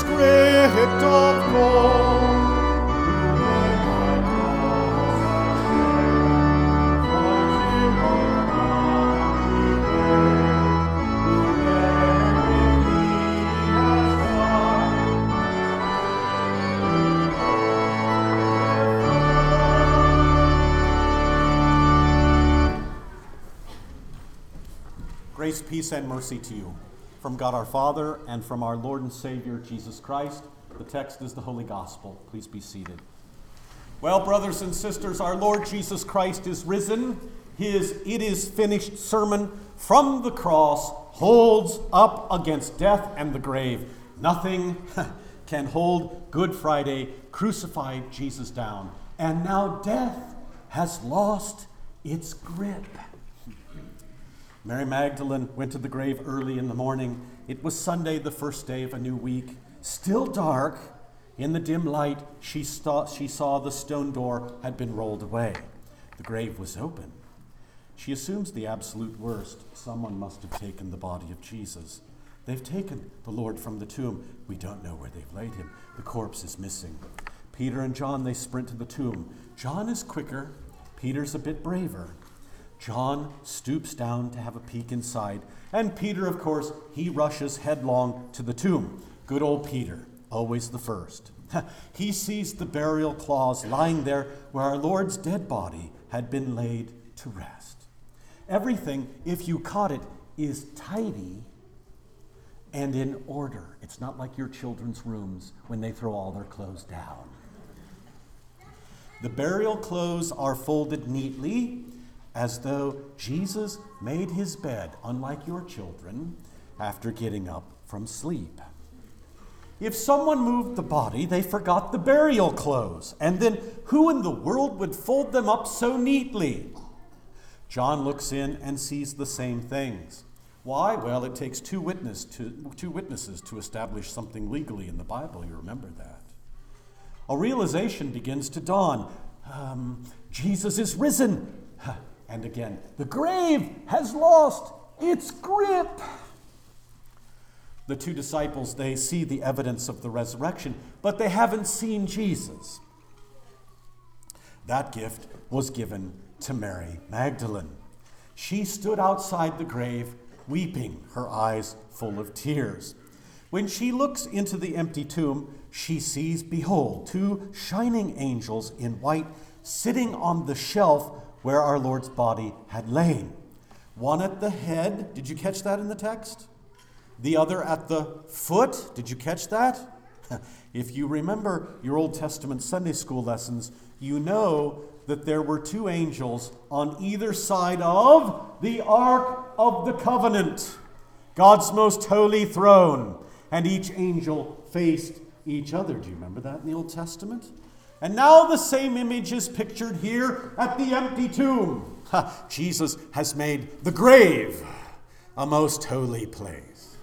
script of. Grace, peace, and mercy to you from God our Father and from our Lord and Savior Jesus Christ. The text is the Holy Gospel. Please be seated. Well, brothers and sisters, our Lord Jesus Christ is risen. His it is finished sermon from the cross holds up against death and the grave. Nothing can hold Good Friday crucified Jesus down. And now death has lost its grip. Mary Magdalene went to the grave early in the morning. It was Sunday, the first day of a new week. Still dark, in the dim light, she saw, she saw the stone door had been rolled away. The grave was open. She assumes the absolute worst. Someone must have taken the body of Jesus. They've taken the Lord from the tomb. We don't know where they've laid him. The corpse is missing. Peter and John, they sprint to the tomb. John is quicker, Peter's a bit braver. John stoops down to have a peek inside, and Peter, of course, he rushes headlong to the tomb. Good old Peter, always the first. he sees the burial cloths lying there where our Lord's dead body had been laid to rest. Everything, if you caught it, is tidy and in order. It's not like your children's rooms when they throw all their clothes down. The burial clothes are folded neatly as though Jesus made his bed, unlike your children, after getting up from sleep. If someone moved the body, they forgot the burial clothes. And then who in the world would fold them up so neatly? John looks in and sees the same things. Why? Well, it takes two, witness to, two witnesses to establish something legally in the Bible. You remember that. A realization begins to dawn. Um, Jesus is risen and again. The grave has lost its grip. The two disciples, they see the evidence of the resurrection, but they haven't seen Jesus. That gift was given to Mary Magdalene. She stood outside the grave, weeping, her eyes full of tears. When she looks into the empty tomb, she sees, behold, two shining angels in white sitting on the shelf where our Lord's body had lain. One at the head, did you catch that in the text? The other at the foot, did you catch that? if you remember your Old Testament Sunday school lessons, you know that there were two angels on either side of the Ark of the Covenant, God's most holy throne, and each angel faced each other. Do you remember that in the Old Testament? And now the same image is pictured here at the empty tomb. Jesus has made the grave a most holy place.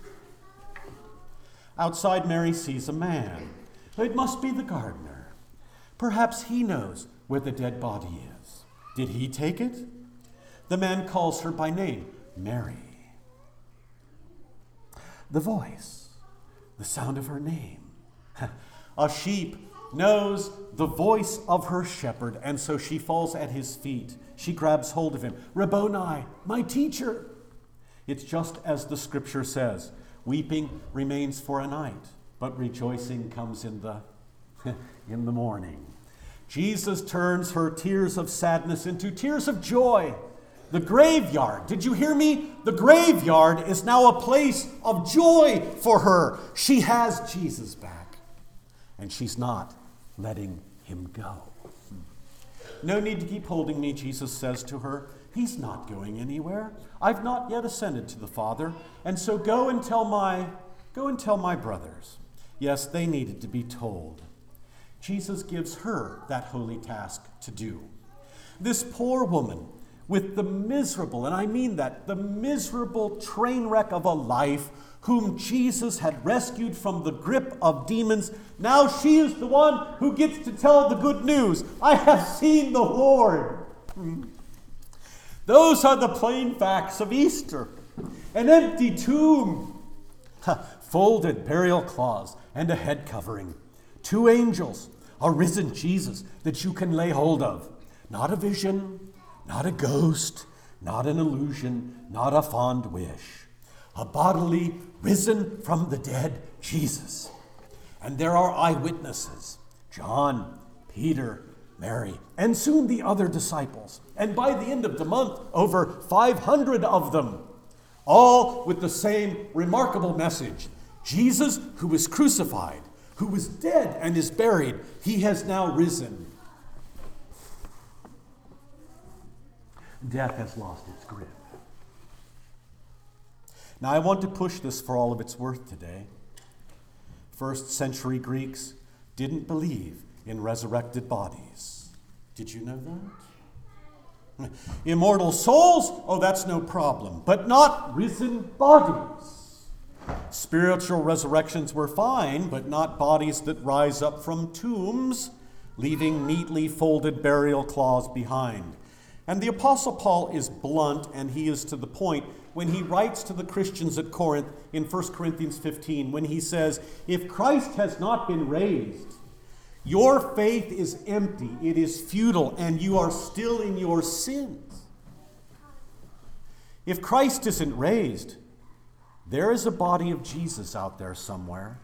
Outside, Mary sees a man. It must be the gardener. Perhaps he knows where the dead body is. Did he take it? The man calls her by name Mary. The voice, the sound of her name. a sheep knows the voice of her shepherd, and so she falls at his feet. She grabs hold of him. Rabboni, my teacher. It's just as the scripture says weeping remains for a night, but rejoicing comes in the, in the morning. Jesus turns her tears of sadness into tears of joy. The graveyard, did you hear me? The graveyard is now a place of joy for her. She has Jesus back, and she's not letting him go. No need to keep holding me, Jesus says to her. He's not going anywhere. I've not yet ascended to the Father, and so go and tell my go and tell my brothers. Yes, they needed to be told. Jesus gives her that holy task to do. This poor woman with the miserable, and I mean that, the miserable train wreck of a life whom Jesus had rescued from the grip of demons. Now she is the one who gets to tell the good news. I have seen the Lord. Those are the plain facts of Easter. An empty tomb, folded burial cloths, and a head covering. Two angels, a risen Jesus that you can lay hold of. Not a vision, not a ghost, not an illusion, not a fond wish. A bodily, risen from the dead Jesus. And there are eyewitnesses John, Peter, Mary, and soon the other disciples. And by the end of the month, over 500 of them, all with the same remarkable message Jesus, who was crucified, who was dead and is buried, he has now risen. Death has lost its grip. Now, I want to push this for all of its worth today. First century Greeks didn't believe in resurrected bodies. Did you know that? Immortal souls, oh, that's no problem, but not risen bodies. Spiritual resurrections were fine, but not bodies that rise up from tombs, leaving neatly folded burial cloths behind. And the Apostle Paul is blunt and he is to the point when he writes to the Christians at Corinth in 1 Corinthians 15 when he says, If Christ has not been raised, your faith is empty, it is futile, and you are still in your sins. If Christ isn't raised, there is a body of Jesus out there somewhere,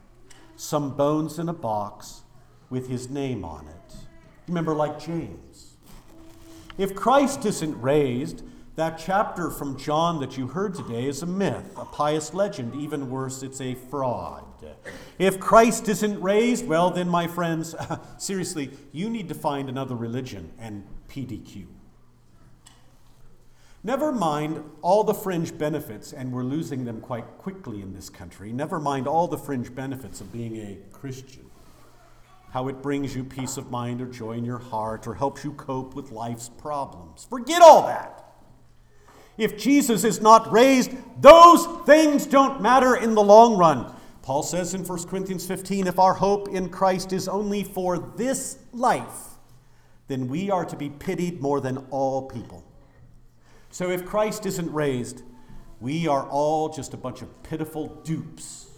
some bones in a box with his name on it. Remember, like James. If Christ isn't raised, that chapter from John that you heard today is a myth, a pious legend. Even worse, it's a fraud. If Christ isn't raised, well, then, my friends, seriously, you need to find another religion and PDQ. Never mind all the fringe benefits, and we're losing them quite quickly in this country. Never mind all the fringe benefits of being a Christian. How it brings you peace of mind or joy in your heart or helps you cope with life's problems. Forget all that. If Jesus is not raised, those things don't matter in the long run. Paul says in 1 Corinthians 15 if our hope in Christ is only for this life, then we are to be pitied more than all people. So if Christ isn't raised, we are all just a bunch of pitiful dupes.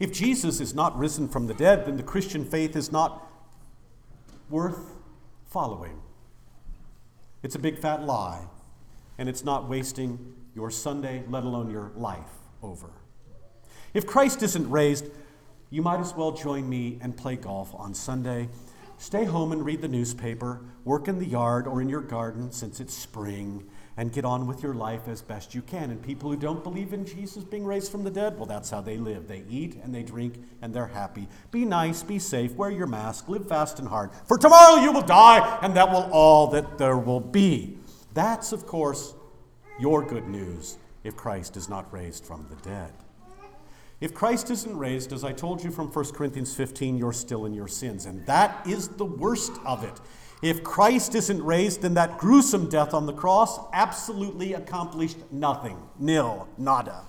If Jesus is not risen from the dead, then the Christian faith is not worth following. It's a big fat lie and it's not wasting your Sunday, let alone your life, over. If Christ isn't raised, you might as well join me and play golf on Sunday. Stay home and read the newspaper, work in the yard or in your garden since it's spring, and get on with your life as best you can. And people who don't believe in Jesus being raised from the dead, well, that's how they live. They eat and they drink and they're happy. Be nice, be safe, wear your mask, live fast and hard. For tomorrow you will die, and that will all that there will be. That's, of course, your good news if Christ is not raised from the dead. If Christ isn't raised, as I told you from 1 Corinthians 15, you're still in your sins. And that is the worst of it. If Christ isn't raised, then that gruesome death on the cross absolutely accomplished nothing. Nil, nada.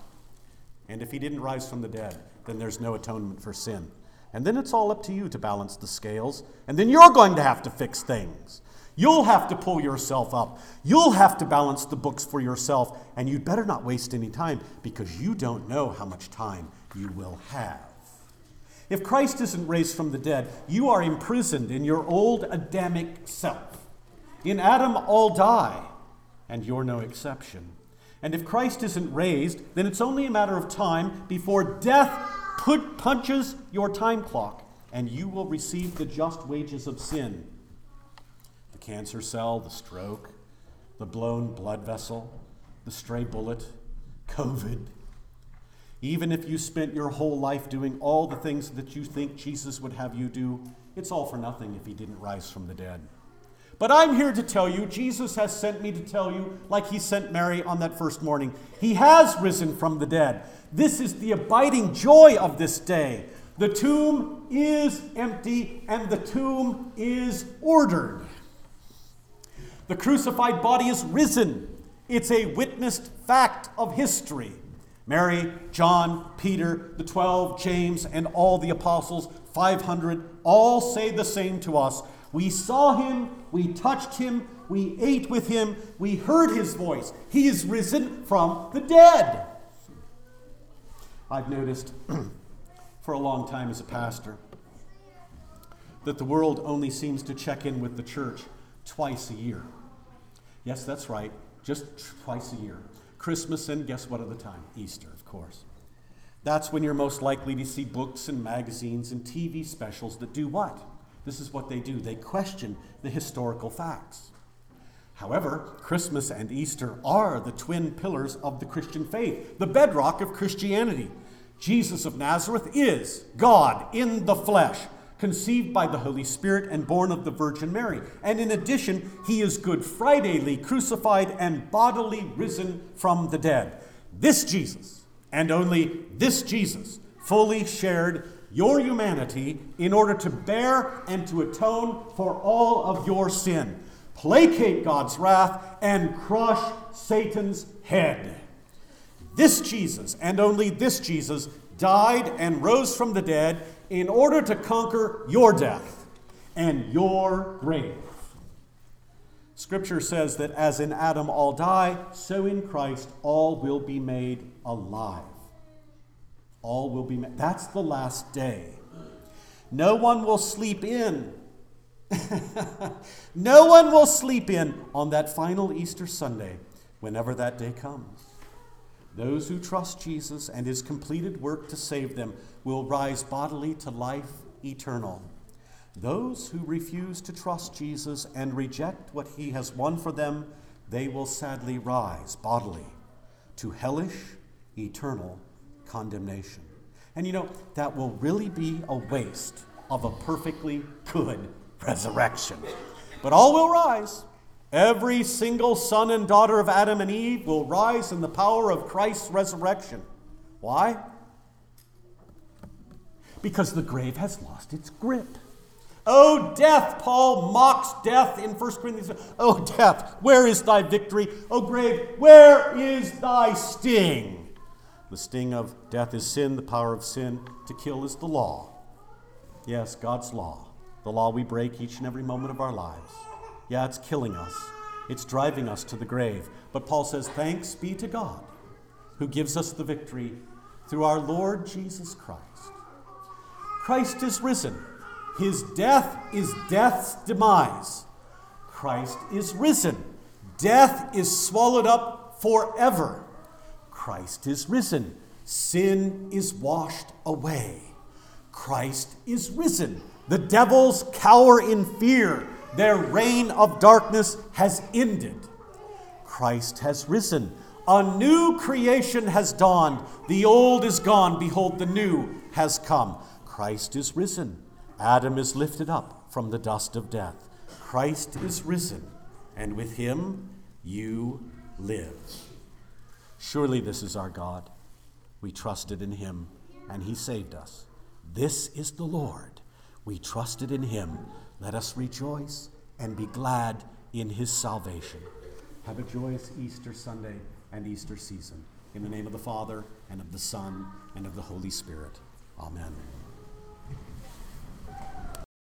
And if he didn't rise from the dead, then there's no atonement for sin. And then it's all up to you to balance the scales. And then you're going to have to fix things. You'll have to pull yourself up. You'll have to balance the books for yourself. And you'd better not waste any time because you don't know how much time you will have. If Christ isn't raised from the dead, you are imprisoned in your old Adamic self. In Adam, all die, and you're no exception. And if Christ isn't raised, then it's only a matter of time before death put, punches your time clock, and you will receive the just wages of sin the cancer cell, the stroke, the blown blood vessel, the stray bullet, COVID. Even if you spent your whole life doing all the things that you think Jesus would have you do, it's all for nothing if he didn't rise from the dead. But I'm here to tell you, Jesus has sent me to tell you, like he sent Mary on that first morning, he has risen from the dead. This is the abiding joy of this day. The tomb is empty and the tomb is ordered. The crucified body is risen. It's a witnessed fact of history. Mary, John, Peter, the 12, James, and all the apostles, 500, all say the same to us. We saw him, we touched him, we ate with him, we heard his voice. He is risen from the dead. I've noticed for a long time as a pastor that the world only seems to check in with the church twice a year. Yes, that's right, just twice a year. Christmas and guess what other time? Easter, of course. That's when you're most likely to see books and magazines and TV specials that do what? This is what they do they question the historical facts. However, Christmas and Easter are the twin pillars of the Christian faith, the bedrock of Christianity. Jesus of Nazareth is God in the flesh, conceived by the Holy Spirit and born of the Virgin Mary. And in addition, he is Good Fridayly crucified and bodily risen from the dead. This Jesus, and only this Jesus, fully shared your humanity in order to bear and to atone for all of your sin, placate God's wrath, and crush Satan's head. This Jesus, and only this Jesus, died and rose from the dead in order to conquer your death and your grave. Scripture says that as in Adam all die, so in Christ all will be made alive. All will be made. That's the last day. No one will sleep in. no one will sleep in on that final Easter Sunday, whenever that day comes. Those who trust Jesus and his completed work to save them will rise bodily to life eternal. Those who refuse to trust Jesus and reject what he has won for them, they will sadly rise bodily to hellish, eternal condemnation. And you know, that will really be a waste of a perfectly good resurrection. But all will rise. Every single son and daughter of Adam and Eve will rise in the power of Christ's resurrection. Why? Because the grave has lost its grip. Oh, death, Paul mocks death in 1 Corinthians. Oh, death, where is thy victory? Oh, grave, where is thy sting? The sting of death is sin, the power of sin to kill is the law. Yes, God's law, the law we break each and every moment of our lives. Yeah, it's killing us, it's driving us to the grave. But Paul says, Thanks be to God who gives us the victory through our Lord Jesus Christ. Christ is risen. His death is death's demise. Christ is risen. Death is swallowed up forever. Christ is risen. Sin is washed away. Christ is risen. The devils cower in fear. Their reign of darkness has ended. Christ has risen. A new creation has dawned. The old is gone. Behold, the new has come. Christ is risen. Adam is lifted up from the dust of death. Christ is risen, and with him you live. Surely this is our God. We trusted in him, and he saved us. This is the Lord. We trusted in him. Let us rejoice and be glad in his salvation. Have a joyous Easter Sunday and Easter season. In the name of the Father, and of the Son, and of the Holy Spirit. Amen.